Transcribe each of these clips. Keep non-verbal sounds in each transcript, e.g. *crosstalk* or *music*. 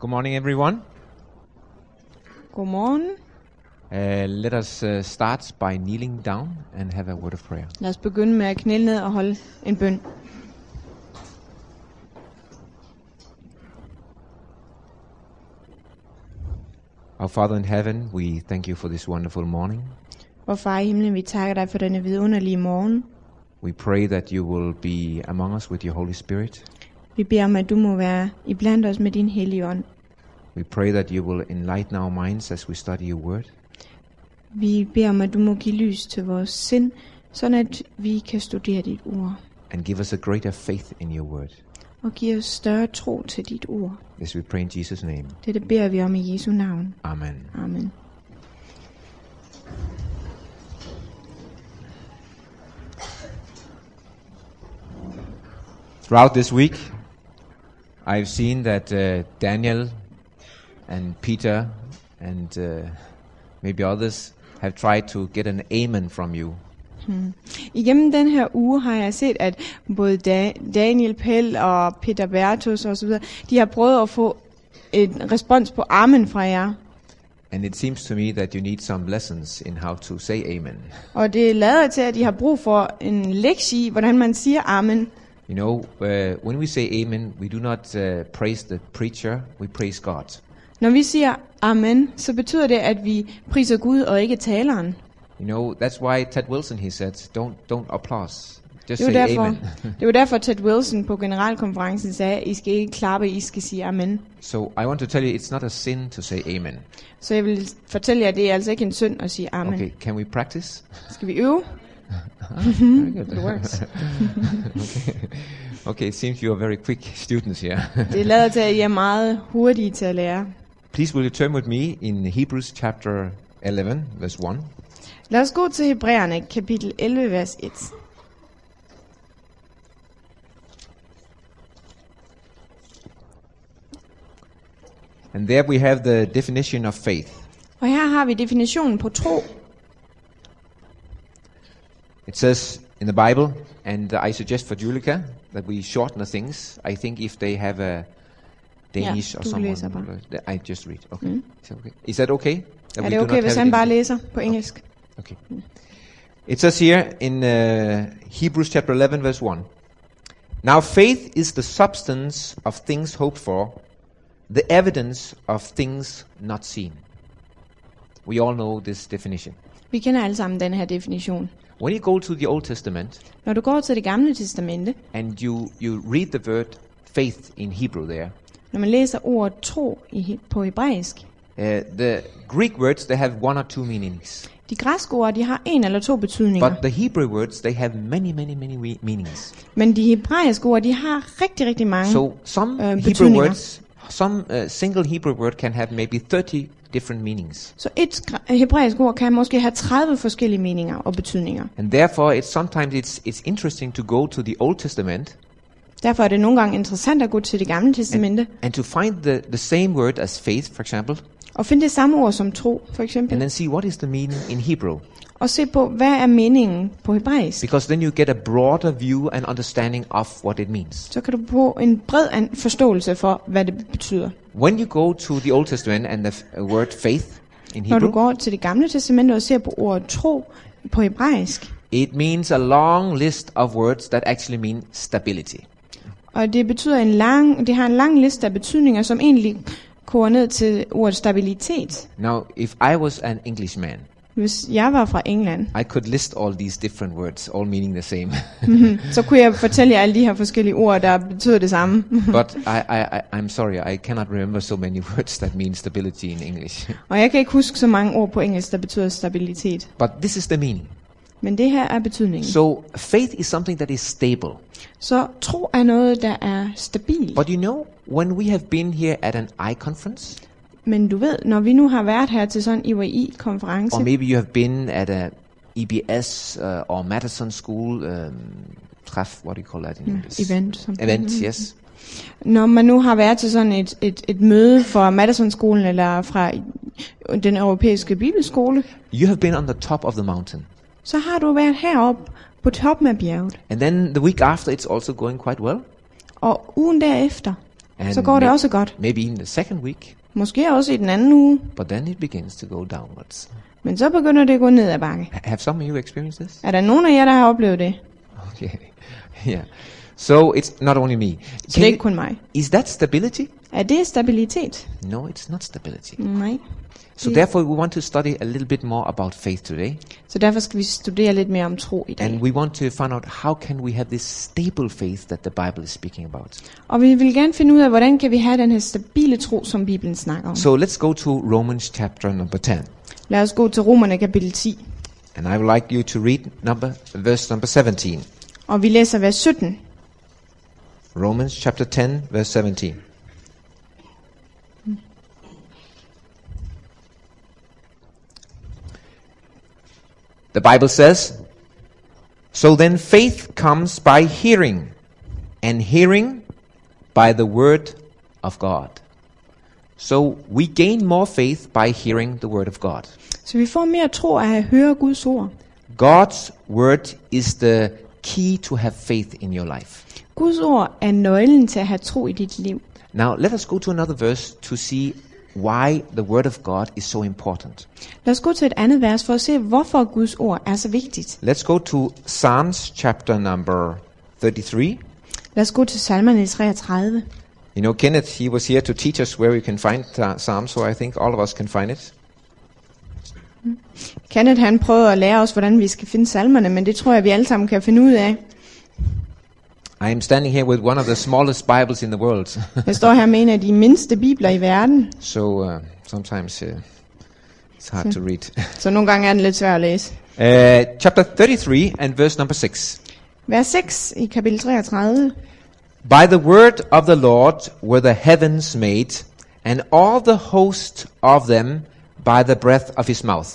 Good morning, everyone. Godmorgen. Uh, let us uh, start by kneeling down and have a word of prayer. Lad os begynde med at knæle ned og holde en bøn. Our Father in heaven, we thank you for this wonderful morning. Vor far i himlen, vi takker dig for denne vidunderlige morgen. We pray that you will be among us with your Holy Spirit. Vi beder om, at du må være iblandt os med din hellige ånd. We pray that you will enlighten our minds as we study your word. Vi beder om, at du må give lys til vores sind, sådan at vi kan studere dit ord. And give us a greater faith in your word. Og give os større tro til dit ord. This we pray in Jesus' name. Dette beder vi om i Jesu navn. Amen. Amen. Throughout this week, I've seen that uh, Daniel and Peter and uh, maybe others have tried to get an amen from you. Igennem den her uge har jeg set, at både da- Daniel Pell og Peter Bertus osv., de har prøvet at få en respons på armen fra jer. And it seems to me that you need some lessons in how to say amen. Og det lader til, at de har brug for en lektie i, hvordan man siger amen. You know, uh, when we say amen, we do not uh, praise the preacher, we praise God. Når vi siger amen, så betyder det, at vi priser Gud og ikke taleren. You know, that's why Ted Wilson, he said, don't, don't applause, just Det say var, derfor, amen. *laughs* *laughs* det var derfor, Ted Wilson på generalkonferencen sagde, I skal ikke klappe, I skal sige amen. so I want to tell you, it's not a sin to say amen. Så jeg vil fortælle jer, at det er altså ikke en synd at sige amen. Okay, can we practice? Skal vi øve? It works. *laughs* okay. okay, it seems you are very quick students here. *laughs* Det lader til, at I er meget hurtige til at lære. Please will you turn with me in Hebrews chapter 11, verse 1. Lad os gå til Hebræerne, kapitel 11, vers 1. And there we have the definition of faith. Og her har vi definitionen på tro. It says in the Bible, and I suggest for Julika that we shorten the things. I think if they have a Danish or du someone. I just read. Okay. Is that okay? Is that okay? That Er det okay, hvis han bare læser på engelsk? Okay. It says here in uh, Hebrews chapter 11, verse 1 Now faith is the substance of things hoped for, the evidence of things not seen. We all know this definition. Vi kender alle sammen den her definition. When you go to the Old Testament Når du går til det gamle testamente, and you, you read the word faith in Hebrew there, når man læser ordet tro i, på hebraisk, uh, the Greek words they have one or two meanings, de græske ord, de har en eller to betydninger. but the Hebrew words they have many, many, many meanings. Men de hebraiske ord, de har rigtig, rigtig mange. So some uh, Hebrew words, some uh, single Hebrew word can have maybe 30 different meanings. Så et gra- hebraisk ord kan måske have 30 forskellige meninger og betydninger. And therefore, it's sometimes it's it's interesting to go to the Old Testament Derfor er det nogle gange interessant at gå til det gamle testamente and to find the, the same word as faith, for example, og finde det samme ord som tro, for and eksempel. then see what is the meaning in Hebrew. Og se på, hvad er meningen på hebraisk. Because then you get a broader view and understanding of what it means. Så kan du få en bred forståelse for, hvad det betyder. When you go to the Old Testament and the word faith in Når du Hebrew, går til det gamle testamente og ser på ordet tro på hebraisk, it means a long list of words that actually mean stability. og det betyder en lang, det har en lang liste af betydninger, som egentlig koger ned til ordet stabilitet. Now, if I was an Englishman, Hvis jeg var fra England, I could list all these different words, all meaning the same. *laughs* så kunne jeg fortælle jer alle de her forskellige ord, der betyder det samme. *laughs* but I, I, I, I'm sorry, I cannot remember so many *laughs* words that mean stability in English. Og jeg kan ikke huske så mange ord på engelsk, der betyder stabilitet. but this is the meaning. Men det her er betydningen. So, faith is something that is stable. Så tro er noget, der er stabil. But you know, when we have been here at an I conference, Men du ved, når vi nu har været her til sådan en IWI-konference, or maybe you have been at a EBS uh, or Madison School um, traf, what do you call that in English? event. Som Event, yes. Når man nu har været til sådan et, et, et møde fra Madison-skolen eller fra den europæiske bibelskole, You have been on the top of the mountain. Så har du været heroppe på toppen af bjerget. And then the week after, it's also going quite well. Og ugen derefter, And så går det også godt. maybe even the second week, Måske også i den anden uge, but then it begins to go downwards. men så begynder det at gå ned ad bakke. Ha- Have some of you experienced this? Er der nogen af jer, der har oplevet det? Okay, *laughs* yeah. So it's not only me. Så det er ikke kun mig. is that stability? Er det stabilitet? No, it's not stability. Nej. So therefore, we want to study a little bit more about faith today, Så derfor skal vi studere lidt mere om tro i and dag. we want to find out how can we have this stable faith that the Bible is speaking about. Og vi vil gerne finde ud af, hvordan kan vi have den her stabile tro, som Bibelen snakker om. So let's go to Romans chapter number 10. Lad os gå til Romerne kapitel 10. And I would like you to read number verse number 17. Og vi læser vers 17. Romans chapter 10 verse 17. The Bible says, So then faith comes by hearing, and hearing by the word of God. So we gain more faith by hearing the word of God. Så vi får mere tro af at høre Guds ord. God's word is the key to have faith in your life. Guds ord er nøglen til at have tro i dit liv. Now, let us go to another verse to see why the Word of God is so important. Lad os gå til et andet vers for at se, hvorfor Guds ord er så vigtigt. Let's go to Psalms chapter number 33. Lad os gå til salmerne 33. You know, Kenneth, he was here to teach us where we can find uh, Psalms, so I think all of us can find it. Kenneth han prøvede at lære os, hvordan vi skal finde salmerne, men det tror jeg, vi alle sammen kan finde ud af. I am standing here with one of the smallest Bibles in the world, *laughs* Jeg står her med en af de mindste bibler i verden, so uh, sometimes uh, it's hard to read. så nogle gange er den lidt svær at læse. *laughs* Uh, chapter 33 and verse number 6. Vers 6 i kapitel 33. By the word of the Lord were the heavens made, and all the host of them by the breath of his mouth.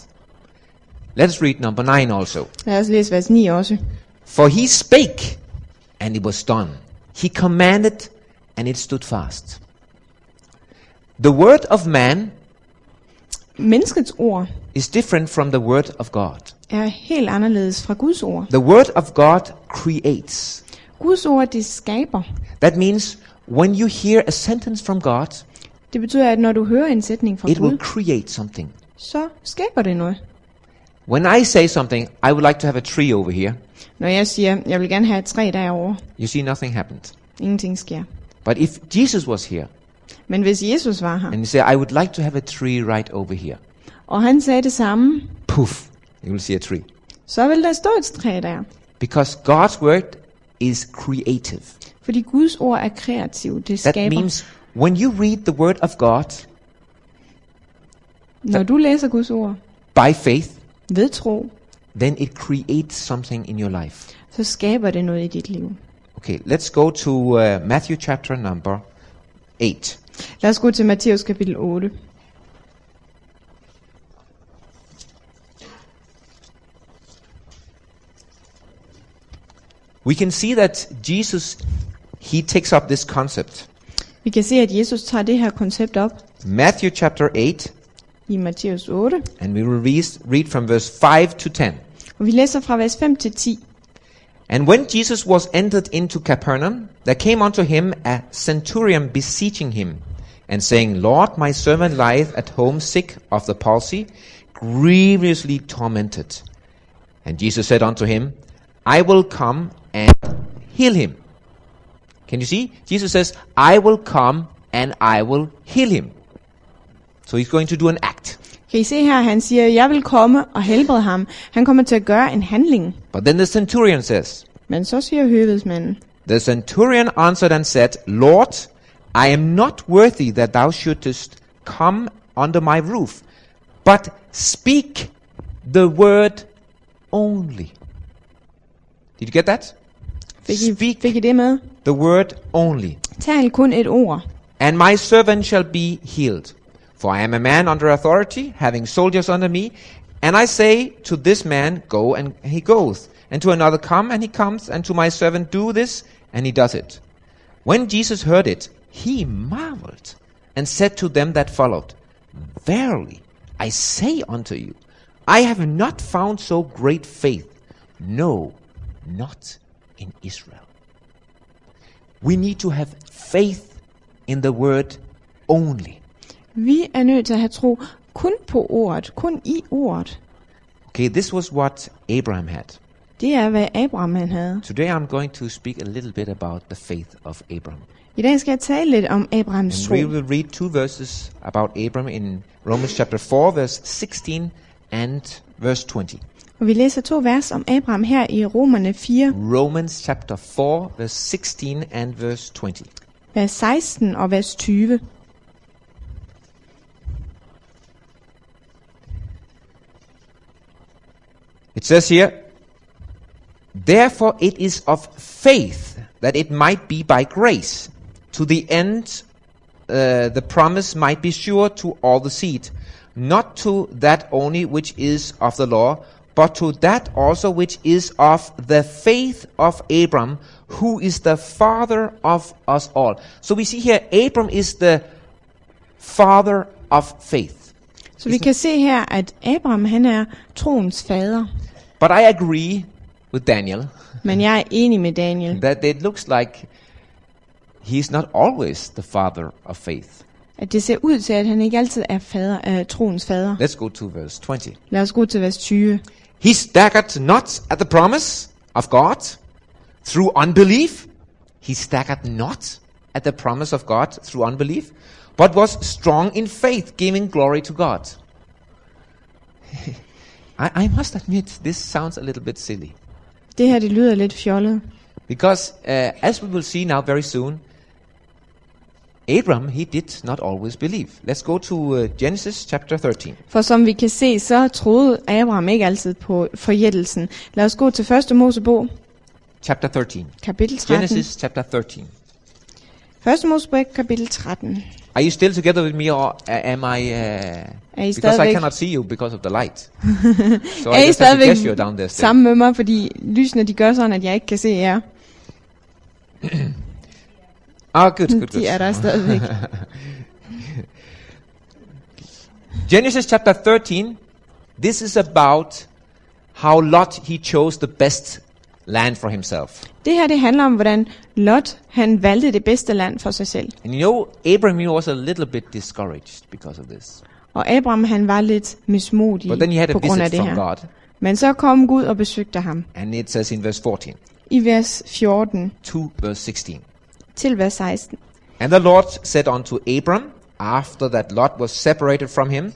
Let's read number 9 also. Lad os læse vers 9 også. For he spake, and it was done. He commanded, and it stood fast. The word of man Menneskets ord is different from the word of God. er helt anderledes fra Guds ord. The word of God creates. Guds ord, det skaber. That means when you hear a sentence from God, Det betyder, at når du hører en sætning fra it will Gud, create something. så skaber det noget. When I say something, I would like to have a tree over here. Når jeg siger, jeg vil gerne have et træ derovre, You see, nothing happened. ingenting sker. But if Jesus was here Men hvis Jesus var her, and he said, I would like to have a tree right over here, og han sagde det samme, poof, you will see a tree. så vil der stå et træ der. Because God's word is creative. Fordi Guds ord er kreativt, det That skaber. means when you read the word of God Når du læser Guds ord by faith, ved tro, then it creates something in your life. så skaber det noget i dit liv. Okay, let's go to uh, Matthew chapter number 8. Lad os gå til Matthæus kapitel 8. We can see that Jesus, he takes up this concept. Vi kan se, at Jesus tager det her koncept op Matthew chapter 8, i Matthæus 8, and we will read, from verse 5 to 10. og vi læser fra vers 5 til 10. And when Jesus was entered into Capernaum, there came unto him a centurion beseeching him, and saying, Lord, my servant lieth at home sick of the palsy, grievously tormented. And Jesus said unto him, I will come and heal him. Can you see? Jesus says, I will come and I will heal him. So he's going to do an act. Kan I se her, han siger, jeg vil komme og helbrede ham. Han kommer til at gøre en handling. But then the centurion says, Men så siger høvedsmanden, The centurion answered and said, Lord, I am not worthy that thou shouldest come under my roof, but speak the word only. Did you get that? fik I, Speak fik I det med? the word only, Tal kun et ord, and my servant shall be healed. For I am a man under authority, having soldiers under me, and I say to this man, Go, and he goes, and to another, Come, and he comes, and to my servant, Do this, and he does it. When Jesus heard it, he marveled, and said to them that followed, Verily, I say unto you, I have not found so great faith, no, not in Israel. We need to have faith in the word only. Vi er nødt til at have tro kun på ordet, kun i ordet. Okay, this was what Abraham had. Det er, hvad Abraham han havde. Today I'm going to speak a little bit about the faith of Abraham. I dag skal jeg tale lidt om Abrahams tro. we will read two verses about Abraham in Romans chapter 4, verse 16 and verse 20. Og vi læser to vers om Abraham her i Romerne 4, Romans chapter 4, verse 16 and verse 20. vers 16 og vers 20. It says here, Therefore it is of faith that it might be by grace, to the end uh, the promise might be sure to all the seed, not to that only which is of the law, but to that also which is of the faith of Abram, who is the father of us all. So we see here, Abram is the father of faith. Så vi kan se her, at Abraham han er troens fader. But I agree with Daniel Men jeg er enig med Daniel, *laughs* that it looks like he's not always the father of faith. at det ser ud til, at han ikke altid er fader, øh, troens fader. Let's go to verse 20. Lad os gå til vers 20. He staggered not at the promise of God through unbelief. He staggered not at the promise of God through unbelief, but was strong in faith, giving glory to God. *laughs* I, I must admit, this sounds a little bit silly. Det her, det lyder lidt fjollet. Because uh, as we will see now very soon, Abram, he did not always believe. Let's go to uh, Genesis chapter 13. For som vi kan se, så troede Abraham ikke altid på forjættelsen. Lad os gå til 1. Mosebog, Chapter 13. kapitel 13. Genesis chapter 13. 1. Mosebog, kapitel 13. Are you still together with me, or am I? Uh, Er because I cannot see you because of the light. *laughs* so er I I just have to guess you're down there still. sammen med mig, fordi lysene de gør sådan, at jeg ikke kan se jer. *clears throat* Ah, good, good, good. De er der stadigvæk. *laughs* Genesis chapter 13. This is about how Lot he chose the best land for himself. Det her det handler om, hvordan Lot han valgte det bedste land for sig selv. And you know, Abraham he was a little bit discouraged because of this. Og Abraham han var lidt mismodig But then he had a på grund af visit det from her. God, Men så kom Gud og besøgte ham. and it says in verse 14 I vers 14 to verse 16. til vers 16. And the Lord said unto Abram, after that Lot was separated from him,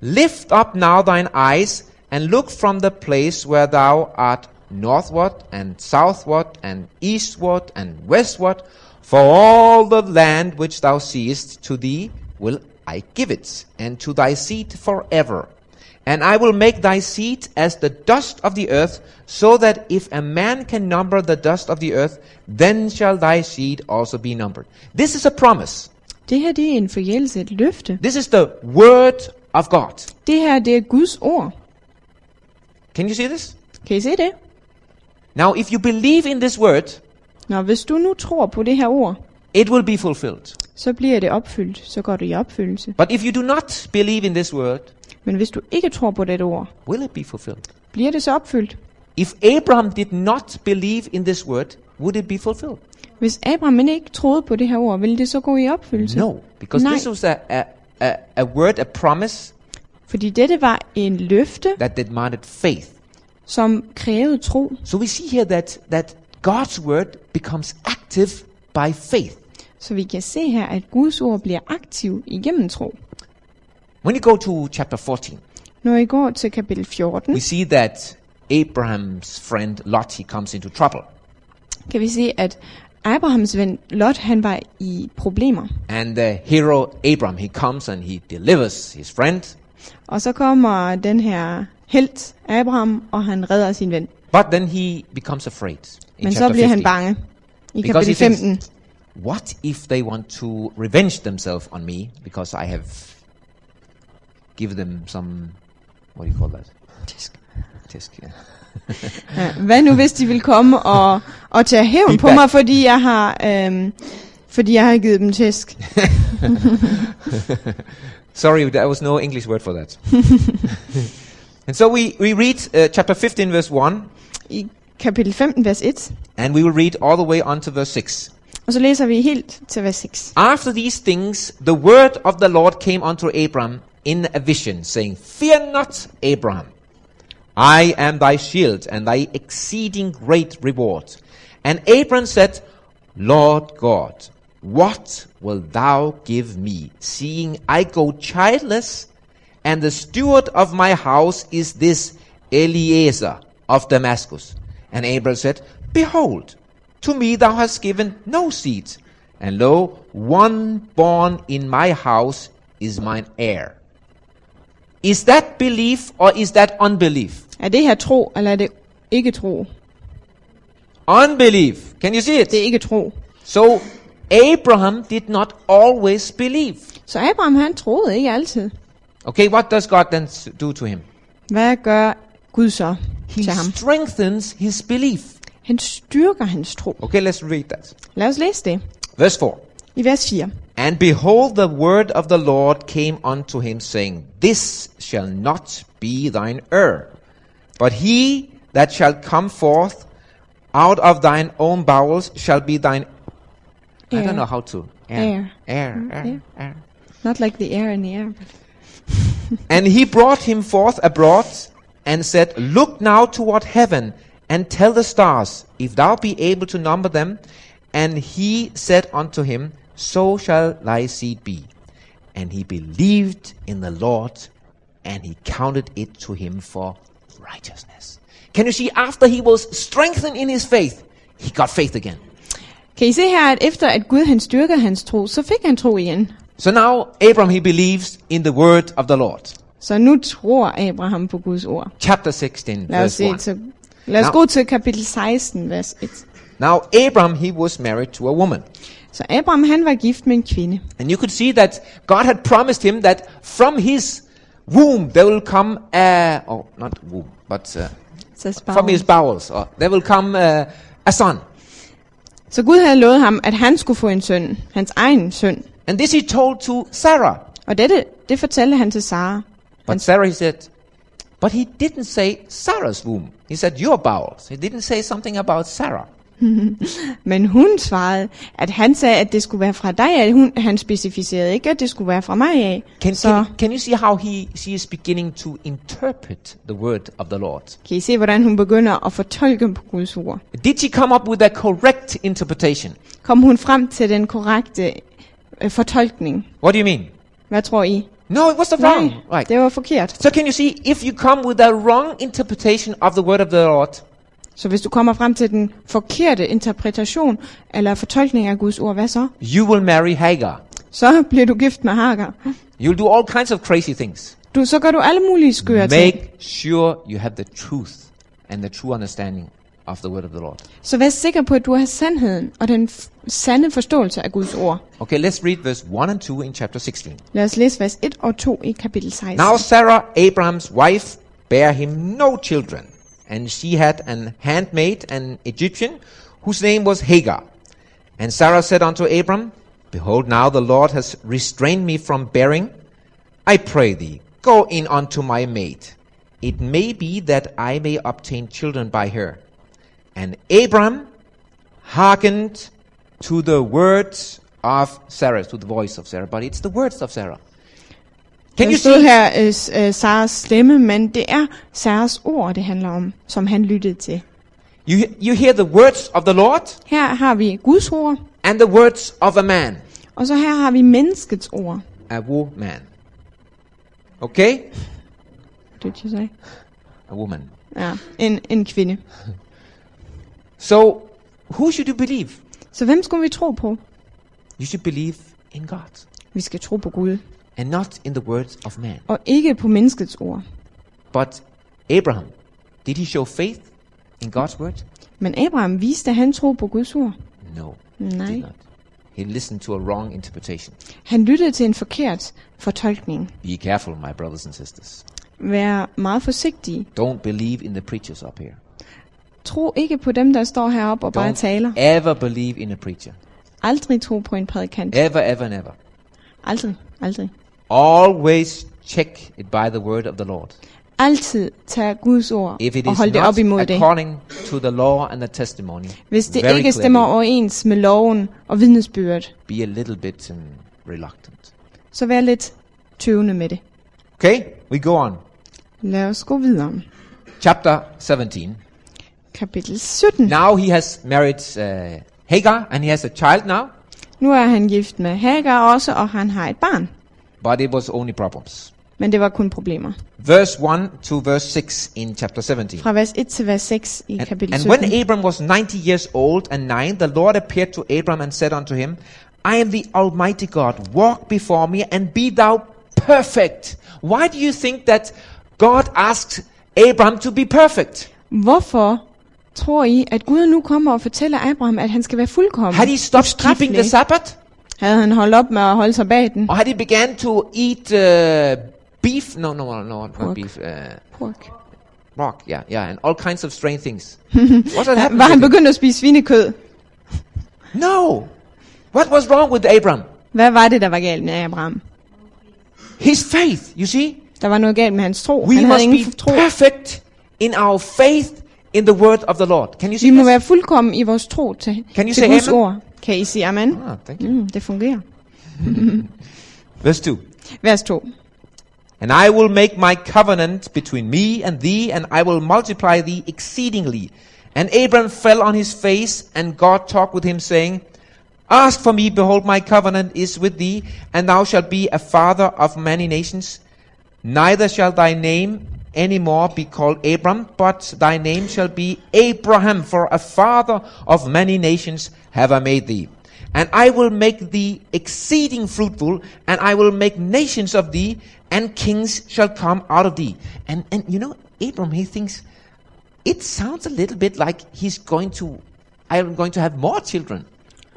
Lift up now thine eyes, and look from the place where thou art northward, and southward, and eastward, and westward, for all the land which thou seest to thee will I give it, and to thy seed forever. And I will make thy seed as the dust of the earth, so that if a man can number the dust of the earth, then shall thy seed also be numbered. This is a promise. Det her det er en forjældelse, et løfte. This is the word of God. Det her det er Guds ord. Can you see this? Kan I se det? Now, if you believe in this word, Nå, hvis du nu tror på det her ord, it will be fulfilled. så bliver det opfyldt. Så går det i opfyldelse. But if you do not believe in this word, Men hvis du ikke tror på det ord, will it be fulfilled? bliver det så opfyldt? If Abraham did not believe in this word, would it be fulfilled? Hvis Abraham men ikke troede på det her ord, ville det så gå i opfyldelse? No, because Nej. this was a, a, a, a word, a promise Fordi dette var en løfte, that demanded faith. Som krævede tro. So we see here that, that God's word becomes active by faith. Så vi kan se her, at Guds ord bliver aktiv igennem tro. When you go to chapter 14, Når I går til kapitel 14, we see that Abraham's friend Lot he comes into trouble. kan vi se, at Abrahams ven Lot, han var i problemer. And the hero Abram he comes and he delivers his friend. Og så kommer den her helt Abraham, og han redder sin ven. But then he becomes afraid. In Men så bliver han 15. bange. I kapitel thinks, 15. What if they want to revenge themselves on me because I have given them some what do you call that? Tisk. Tisk, yeah. *laughs* Ja, hvad nu hvis de vil komme og, og tage hævn på mig, fordi jeg har, øhm, fordi jeg har givet dem tæsk. *laughs* Sorry, there was no English word for that. *laughs* and so we, we read uh, chapter 15, verse 1, I kapitel 15, vers 1, and we will read all the way on to verse 6. Og så læser vi helt til vers 6. After these things, the word of the Lord came unto Abram in a vision, saying, Fear not, Abram. I am thy shield and thy exceeding great reward. And Abram said, Lord God, what wilt thou give me, seeing I go childless, and the steward of my house is this Eliezer of Damascus? And Abram said, Behold, to me thou hast given no seed, and lo, one born in my house is mine heir. Is that belief or is that unbelief? Er det her tro, eller er det ikke tro? Unbelief. Can you see it? Det er ikke tro. So Abraham did not always believe. Så Abraham han troede ikke altid. Okay, what does God then do to him? Hvad gør Gud så He til ham? strengthens his belief. Han styrker hans tro. Okay, let's read that. Lad os læse det. Verse 4. I vers 4. And behold, the word of the Lord came unto him, saying, This shall not be thine heir, but he that shall come forth out of thine own bowels shall be thine. I don't know how to. Heir. Heir. Heir. yeah. heir. Not like the air in the air. But And he brought him forth abroad and said, Look now toward heaven and tell the stars, if thou be able to number them. And he said unto him, So shall thy seed be. And he believed in the Lord, and he counted it to him for righteousness. Can you see, after he was strengthened in his faith, he got faith again. kan I se her, at efter at Gud han styrkede hans tro, så fik han tro igen. So now Abram, he believes in the word of the Lord. Så nu tror Abraham på Guds ord. Chapter 16, Lad os, verse 1. til, lad os Nå. gå til kapitel 16, vers 1. Now Abram, he was married to a woman. Så Abraham han var gift med en kvinde. And you could see that God had promised him that from his womb there will come a, oh, not womb, but uh, from his bowels, or there will come uh, a son. så Gud havde lovet ham, at han skulle få en søn, hans egen søn. And this he told to Sarah. Og dette, det fortalte han til Sara. But Sarah, he said, but he didn't say Sarah's womb. He said your bowels. He didn't say something about Sarah. *laughs* Men hun svarede, at han sagde, at det skulle være fra dig af. Hun, han specificerede ikke, at det skulle være fra mig af. Can, så can, can you see how he, she is beginning to interpret the word of the Lord? kan I se, hvordan hun begynder at fortolke på Guds ord. Did she come up with a correct interpretation? Kom hun frem til den korrekte øh, fortolkning? What do you mean? Hvad tror I? No, it was the wrong. Nej, Right. det var forkert. So can you see if you come with a wrong interpretation of the word of the Lord, Så hvis du kommer frem til den forkerte interpretation eller fortolkning af Guds ord, hvad så? you will marry Hagar. Så bliver du gift med Hagar. You'll do all kinds of crazy things. Du, så gør du alle mulige skøre ting. Make sure you have the truth and the true understanding of the word of the Lord. Så vær sikker på, at du har sandheden og den sande forståelse af Guds ord. Okay, let's read verse 1 and 2 in chapter 16. Lad os læse vers 1 og 2 i kapitel 16. Now Sarah, Abraham's wife, bare him no children, and she had an handmaid, an Egyptian, whose name was Hagar. And Sarah said unto Abram, Behold, now the Lord has restrained me from bearing. I pray thee, go in unto my maid. It may be that I may obtain children by her. And Abram hearkened to the words of Sarah, to the voice of Sarah, but it's the words of Sarah. Can you see? her øh, øh, Saras stemme, men det er Saras ord, det handler om, som han lyttede til. You, you hear the words of the Lord Her har vi Guds ord, and the words of a man, og så her har vi menneskets ord. a woman. Okay? Did you say? A woman. Ja, en, en kvinde. *laughs* So, who should you believe? Så hvem skulle vi tro på? You should believe in God Vi skal tro på Gud, and not in the words of man. og ikke på menneskets ord. But Abraham, did he show faith in God's word? Men Abraham viste, han tro på Guds ord. No, he Nej. did not. He listened to a wrong interpretation. Han lyttede til en forkert fortolkning. Be careful, my brothers and sisters. Vær meget forsigtig. Don't believe in the preachers up here. Tro ikke på dem, der står heroppe og bare Don't taler. ever believe in a preacher. Aldrig tro på en prædikant. Ever, ever, never. Aldrig, aldrig. Always check it by the word of the Lord. altid tage Guds ord if it og is holde det op imod det. according to the law and the testimony. Hvis det very ikke stemmer clearly, overens med loven og vidnesbyrdet, be a little bit um, reluctant. så vær lidt tøvende med det. Okay, we go on. Lad os gå videre. Chapter 17. Kapitel 17. Now he has married uh, Hagar and he has a child now, Nu er han gift med Hagar også, og han har et barn. but it was only problems. Men det var kun problemer. Verse 1 to verse 6 in chapter 17. Fra vers 1 til vers 6 i And, kapitel and when Abram was 90 years old and nine, the Lord appeared to Abram and said unto him, I am the Almighty God. Walk before me and be thou perfect. Why do you think that God asked Abram to be perfect? Hvorfor tror I, at Gud nu kommer og fortæller Abraham, at han skal være fuldkommen? Had he stopped keeping the? Sabbath? Havde han holdt op med at holde sabbaten? Or had he began to eat uh, beef? No, no, no, not Pork. beef. Uh, Pork. pork, yeah, yeah, and all kinds of strange things. *laughs* What had happened? Var han begyndt at spise svinekød? No. What was wrong with Abram? Hvad var det, der var galt med Abraham? His faith, you see? Der var noget galt med hans tro. We han havde must ingen be tro. perfect in our faith in the word of the Lord. Can you Vi see må være fuldkommen i vores tro til, Can you til say Guds amen? ord. Kan I sige amen? Ah, thank you. Mm, det fungerer. *laughs* Verse 2. Vers 2. And I will make my covenant between me and thee, and I will multiply thee exceedingly. And Abram fell on his face, and God talked with him, saying, Ask for me, behold, my covenant is with thee, and thou shalt be a father of many nations. Neither shall thy name any more be called Abram, but thy name shall be Abraham, for a father of many nations have I made thee. And I will make thee exceeding fruitful, and I will make nations of thee, and kings shall come out of thee. And, and you know, Abram, he thinks, it sounds a little bit like he's going to, I'm going to have more children.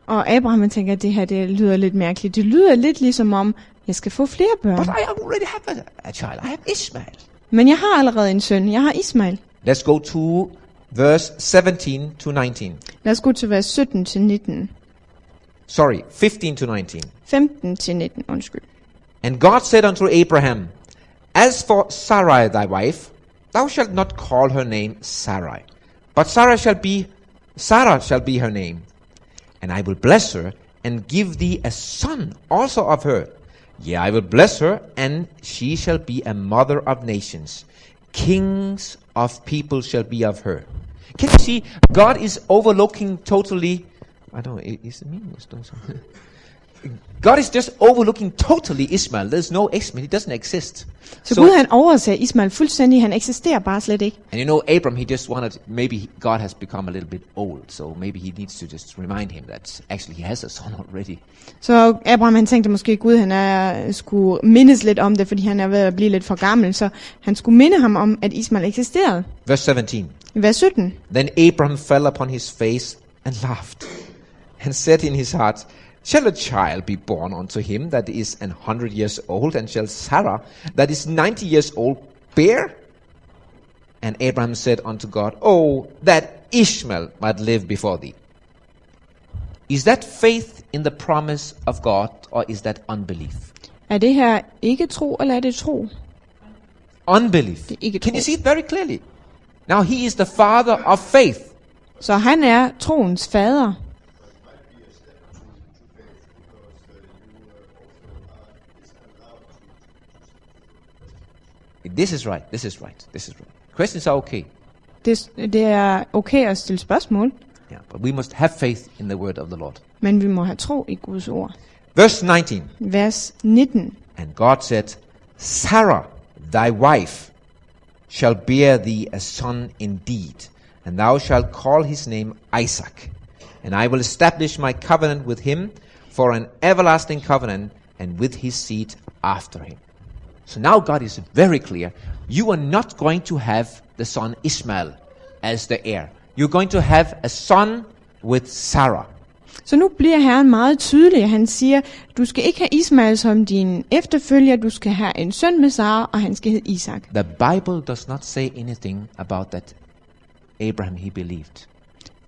Og Abraham han tænker, at det her det lyder lidt mærkeligt. Det lyder lidt ligesom om, jeg skal få flere But. I already have a, a child. I have Ishmael. Men jeg har allerede en søn. Jeg har Ismail. Let's go to verse 17 to 19. Lad os gå til vers 17 til 19. Sorry, 15 to 19. 15 til 19, undskyld. And God said unto Abraham, As for Sarai thy wife, thou shalt not call her name Sarai, but Sarah shall be Sarah shall be her name. And I will bless her and give thee a son also of her. Yea, I will bless her, and she shall be a mother of nations. Kings of people shall be of her. Can you see? God is overlooking totally. I don't know. Is it me? God is just overlooking totally Ishmael. There's no Ishmael. He doesn't exist. Så Gud han overser Ismail fuldstændig. Han eksisterer bare slet ikke. and you know, Abram, he just wanted, maybe God has become a little bit old, so maybe he needs to just remind him that actually he has a son already. Så Abraham han tænkte måske, Gud han er, skulle mindes lidt om det, fordi han er ved at blive lidt for gammel. Så han skulle minde ham om, at Ismail eksisterede. Verse 17. I vers 17. Then Abram fell upon his face and laughed, and said in his heart, Shall a child be born unto him that is an hundred years old, and shall Sarah, that is ninety years old, bear? And Abraham said unto God, Oh, that Ishmael might live before thee. Is that faith in the promise of God, or is that unbelief? Er det her ikke tro, eller er det tro? Unbelief. Det er Can you see it very clearly? Now he is the father of faith. Så han er troens fader. This is right. This is right. This is right. Questions are okay. Det, det er okay at stille spørgsmål, Yeah, but we must have faith in the word of the Lord. men vi må have tro i Guds ord. Verse 19. Vers 19. And God said, Sarah, thy wife, shall bear thee a son indeed, and thou shalt call his name Isaac. And I will establish my covenant with him for an everlasting covenant, and with his seed after him. So now God is very clear. You are not going to have the son Ishmael as the heir. You're going to have a son with Sarah. Så nu bliver Herren meget tydelig. Han siger, du skal ikke have Ismael som din efterfølger, du skal have en søn med Sara, og han skal hedde Isak. The Bible does not say anything about that Abraham he believed.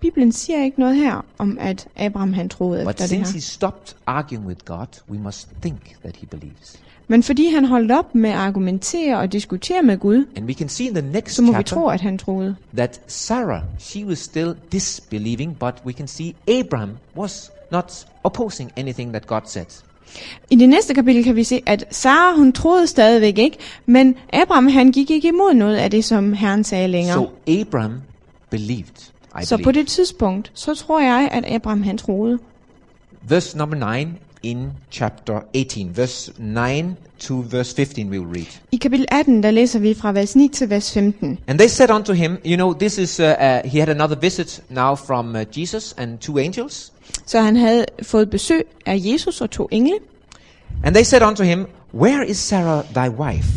Bibelen siger ikke noget her om, at Abraham han troede But efter det since he stopped arguing with God, we must think that he believes. Men fordi han holdt op med at argumentere og diskutere med Gud, And we can see in the next så må vi chapter tro, at han troede. that Sarah, she was still disbelieving, but we can see Abraham was not opposing anything that God said. I det næste kapitel kan vi se, at Sara hun troede stadigvæk ikke, men Abraham han gik ikke imod noget af det, som Herren sagde længere. So Abraham believed. I Så på believe. det tidspunkt, så tror jeg, at Abraham han troede. Verse number 9 in chapter 18. Verse 9 to verse 15 we will read. I kapitel 18, der læser vi fra vers 9 til vers 15. And they said unto him, You know, this is, uh, uh, he had another visit now from uh, Jesus and two angels. Så han havde fået besøg af Jesus og to engle. And they said unto him, Where is Sarah thy wife?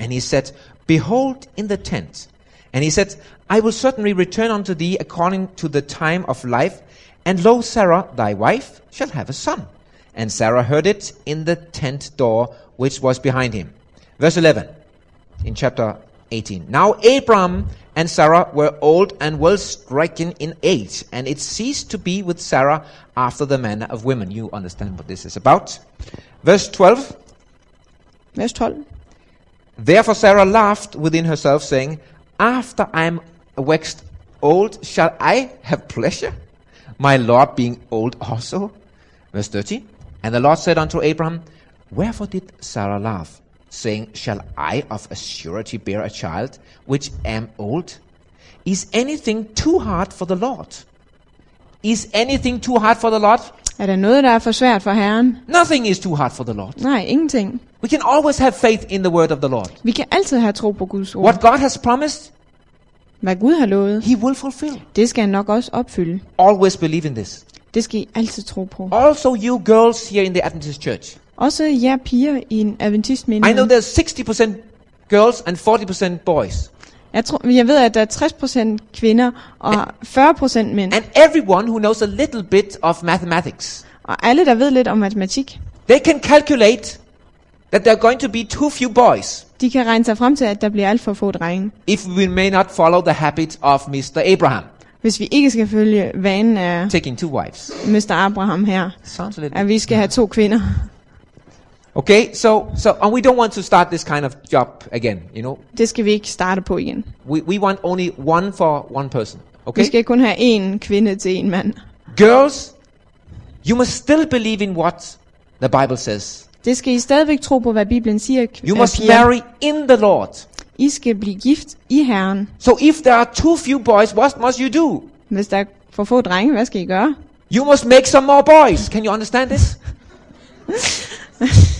And he said, Behold in the tent. And he said, I will certainly return unto thee according to the time of life. And lo, Sarah thy wife shall have a son. And Sarah heard it in the tent door which was behind him. Verse 11 in chapter 18. Now Abram and Sarah were old and well stricken in age, and it ceased to be with Sarah after the manner of women. You understand what this is about. Verse 12 Verse 12. Therefore Sarah laughed within herself, saying, After I am waxed old, shall I have pleasure, my Lord being old also? Verse 30 And the Lord said unto Abraham, Wherefore did Sarah laugh, saying, Shall I of a surety bear a child, which am old? Is anything too hard for the Lord? Is anything too hard for the Lord? Er der noget, der er for svært for Herren? Nothing is too hard for the Lord. Nej, ingenting. We can always have faith in the word of the Lord. Vi kan altid have tro på Guds ord. What God has promised, Hvad Gud har lovet, He will fulfill. det skal han nok også opfylde. Always believe in this. Det skal I altid tro på. Also, you girls here in the Adventist church. Også jer piger i en adventist I know menighed. there's 60% girls and 40% boys. Jeg, tror, jeg ved, at der er 60% kvinder og 40% mænd. And everyone who knows a little bit of mathematics, Og alle, der ved lidt om matematik, they can calculate that there are going to be too few boys de kan regne sig frem til, at der bliver alt for få drenge. if we may not follow the habit of Mr. Abraham Hvis vi ikke skal følge vanen af taking two wives. Mr. Abraham her, Sounds a little at vi skal have to kvinder. Okay, so so and we don't want to start this kind of job again, you know. Det skal vi ikke starte på igen. We we want only one for one person. Vi Okay? skal kun have én kvinde til en mand. Girls, you must still believe in what the Bible says. Det skal I stadigvæk tro på, hvad Bibelen siger. You øh, must piger. marry in the Lord. I skal blive gift i Herren. So if there are too few boys, what must you do? Hvis der er for få drenge, hvad skal I gøre? You must make some more boys. Can you understand this? *laughs*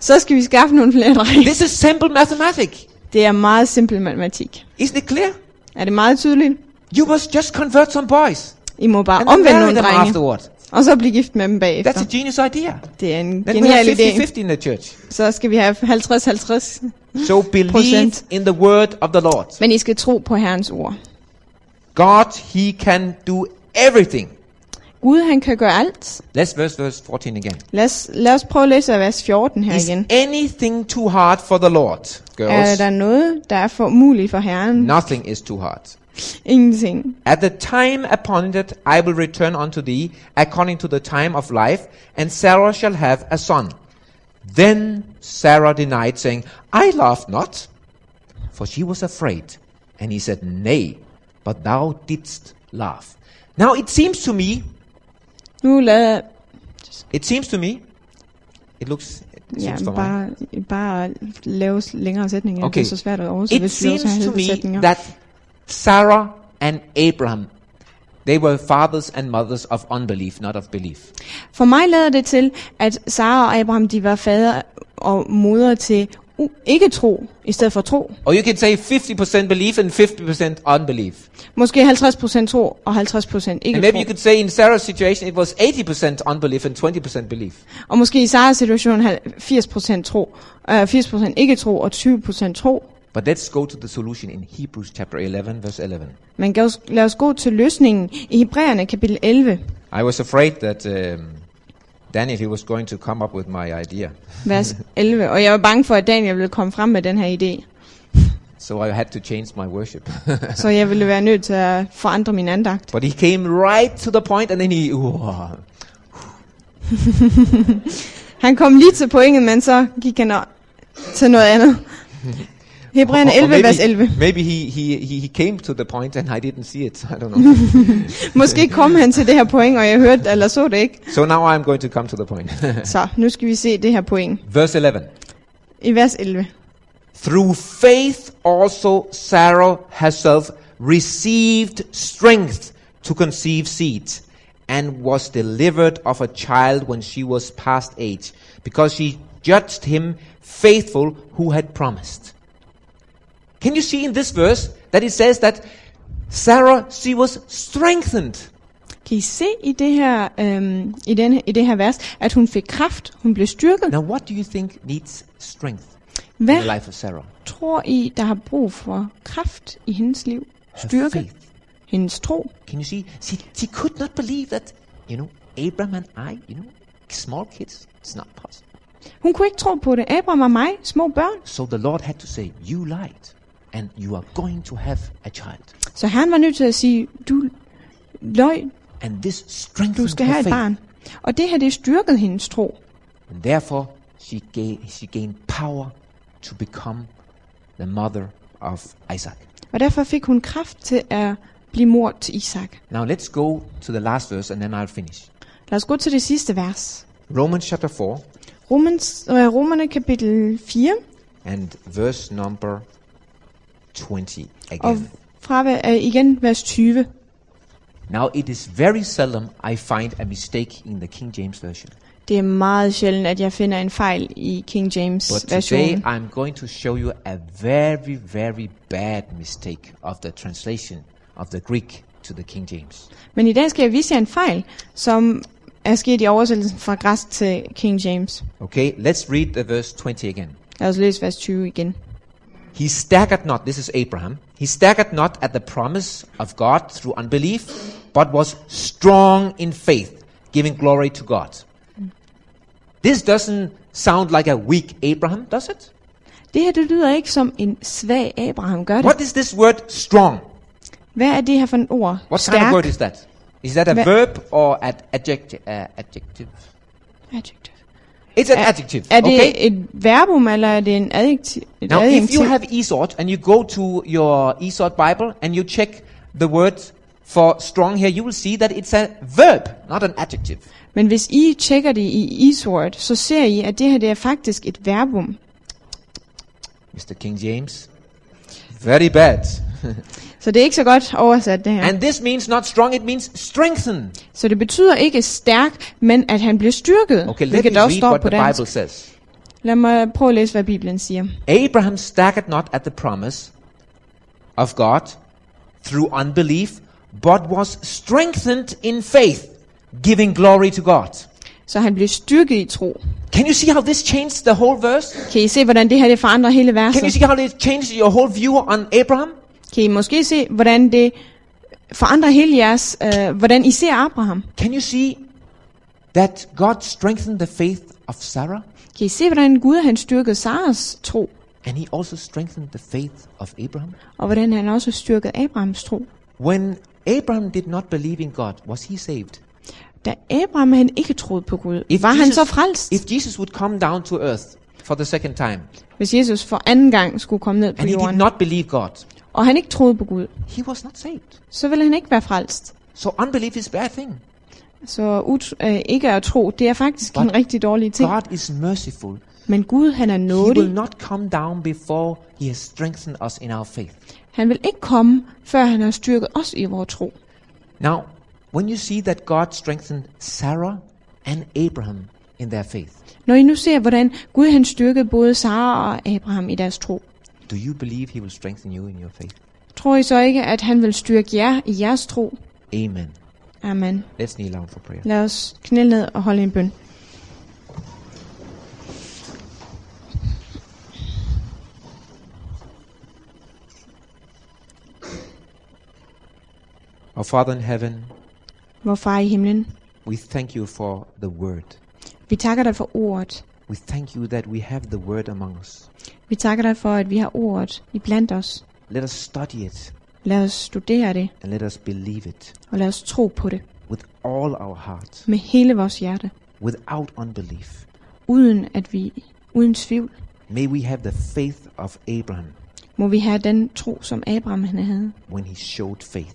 Så skal vi skaffe nogle flere drenge. This is simple mathematics. Det er meget simpel matematik. Isn't it clear? Er det meget tydeligt? You must just convert some boys I må bare omvende nogle drenge, afterward. Og så blive gift med dem bagefter. That's a genius idea. Det er en Then genial idé. 50-50 in the church. Så skal vi have 50-50. So believe in the word of the Lord. Men I skal tro på Herrens ord. God, He can do everything. Gud, han kan gøre alt. Let's verse verse 14 again. Lad os, lad os prøve at læse af vers 14 her Is igen. anything too hard for the Lord, Er girls? der noget, der er for umuligt for Herren? Nothing is too hard. At the time appointed, I will return unto thee according to the time of life, and Sarah shall have a son. Then Sarah denied, saying, I laughed not, for she was afraid. And he said, Nay, but thou didst laugh. Now it seems to me, it seems to me, it looks, it ja, seems for me, bare, bare lave længere sætninger. Okay. Det er så svært at oversætte, it hvis vi også seems har to me sætninger. that Sarah and Abraham, they were fathers and mothers of unbelief, not of belief. For mig lader det til, at Sara og Abraham, de var fader og moder til u- ikke tro, i stedet for tro. Or you can say 50% belief and 50% unbelief. Måske 50% tro og 50% ikke And maybe you tro. could say in Sarah's situation it was 80% unbelief and 20% belief. Og måske i Saras situation havde 80% tro, øh, 80% ikke tro og 20% tro. But let's go to the solution in Hebrews chapter 11 verse 11. Men lad os, gå til løsningen i Hebræerne kapitel 11, I was afraid that um, Daniel he was going to come up with my idea. vers *laughs* 11. Og jeg var bange for, at Daniel ville komme frem med den her idé. So I had to change my worship. Så jeg ville være nødt til at forandre min andagt. but he came right to the point, and then he. Ooh, *laughs* Han kom lige til pointet, men så gik han til noget andet. *laughs* Or 11, maybe, vers 11. Maybe he, he, he, he came to the point and I didn't see it. I don't know. *laughs* Måske kom han til det her point, og jeg hørte eller så det ikke. so now I'm going to come to the point. *laughs* Så nu skal vi se det her point. Verse 11. I vers 11. Through faith also Sarah herself received strength to conceive seed and was delivered of a child when she was past age because she judged him faithful who had promised. Can you see in this verse that it says that Sarah she was strengthened Kan I se i det her, øhm, i, den, i det her vers, at hun fik kraft, hun blev styrket? Now, what do you think needs strength in the life of Sarah? tror I, der har brug for kraft i hendes liv? Her Styrke? faith. Hendes tro? Can you see? She, she could not believe that, you know, Abraham and I, you know, small kids, it's not possible. Hun kunne ikke tro på det. Abraham og mig, små børn. So the Lord had to say, You lied, and you are going to have a child. Så han var nødt til at sige, du løg, And this du strengthened skal her have et barn. Og det her, det styrkede hendes tro. And therefore, she, gave, she gained power to become the mother of Isaac. Og derfor fik hun kraft til at blive mor til Isak. Now let's go to the last verse, and then I'll finish. Lad os gå til det sidste vers. Romans chapter 4 Romans, øh, Romerne kapitel 4, and verse number 20 og again. fra øh, igen vers 20. Now, it is very seldom I find a mistake in the King James Version. Det er meget sjældent, at jeg finder en fejl i King James But today version. I'm going to show you a very, very bad mistake of the translation of the Greek to the King James. Men i dag skal jeg vise jer en fejl, som er sket i oversættelsen fra græsk til King James. Okay, let's read the verse 20 again. Lad os læse vers 20 igen. He staggered not, this is Abraham, he staggered not at the promise of God through unbelief, but was strong in faith, giving glory to God. This doesn't sound like a weak Abraham, does it? Det her, det lyder ikke som en svag Abraham, gør det? What is this word strong? Hvad er det her for en ord? What kind of word is that? Is that a Hva- verb or an adjective? Uh, adjective? Adjective. It's an Er- adjective. Er det okay. et verbum, eller er det en adjektiv? Et Now, if you have Esort and you go to your Esort Bible and you check the word for strong here, you will see that it's a verb, not an adjective. Men hvis I tjekker det i Eastword, så ser I, at det her det er faktisk et verbum. Mr. King James. Very bad. *laughs* Så det er ikke så godt oversat det her. and this means not strong, it means strengthen. Så det betyder ikke stærk, men at han bliver styrket. Okay, let me read what the dansk. Bible says. Lad mig prøve at læse, hvad Bibelen siger. Abraham staggered not at the promise of God through unbelief, but was strengthened in faith, giving glory to God. Så han blev styrket i tro. Can you see how this changed the whole verse? Kan I se, hvordan det her det forandrer hele Can you verset? see how it changed your whole view on Abraham? Kan I måske se, hvordan det forandrer hele jeres, øh, hvordan I ser Abraham? Can you see that God strengthened the faith of Sarah? Kan I se, hvordan Gud han styrkede Saras tro? And he also strengthened the faith of Abraham? Og hvordan han også styrkede Abrahams tro? When Abraham did not believe in God, was he saved? Da Abraham han ikke troede på Gud, If var han Jesus- så frelst? If Jesus would come down to earth for the second time Hvis Jesus for anden gang skulle komme ned på and he did jorden, not believe God, og han ikke troede på Gud, he was not saved. så ville han ikke være frelst. So unbelief is a bad thing. Så ut- øh, ikke at tro, det er faktisk But en rigtig dårlig ting. God is merciful. Men Gud han er He will nådig. not come down before he has strengthened us in our faith. Han vil ikke komme, før han har styrket os i vores tro. Now, when you see that God strengthened Sarah and Abraham in their faith, Når I nu ser, hvordan Gud han styrkede både Sara og Abraham i deres tro, do you believe he will strengthen you in your faith? tror I så ikke, at han vil styrke jer i jeres tro? Amen. Amen. Let's kneel down for prayer. Lad os knæle ned og holde en bøn. Our Father in heaven, Vor far i himlen, we thank you for the word. vi takker dig for ordet. We thank you that we have the word among us. Vi takker dig for, at vi har ordet i blandt os. Let us study it Lad os studere det, and let us believe it og lad os tro på det with all our heart, med hele vores hjerte, without unbelief. uden at vi, uden tvivl, May we have the faith of Abraham må vi have den tro, som Abraham han havde, when he showed faith.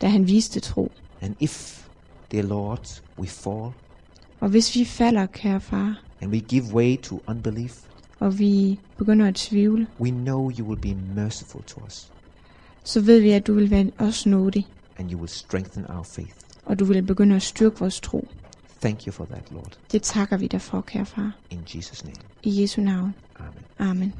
da han viste tro. And if, dear Lord, we fall Og hvis vi falder, kære far, and we give way to unbelief, og vi begynder at tvivle, we know you will be merciful to us så ved vi, at du vil være os nådig, and you will strengthen our faith. og du vil begynde at styrke vores tro. Thank you for that, Lord. Det takker vi dig for, kære far. In Jesus' name. I Jesu navn. Amen. Amen.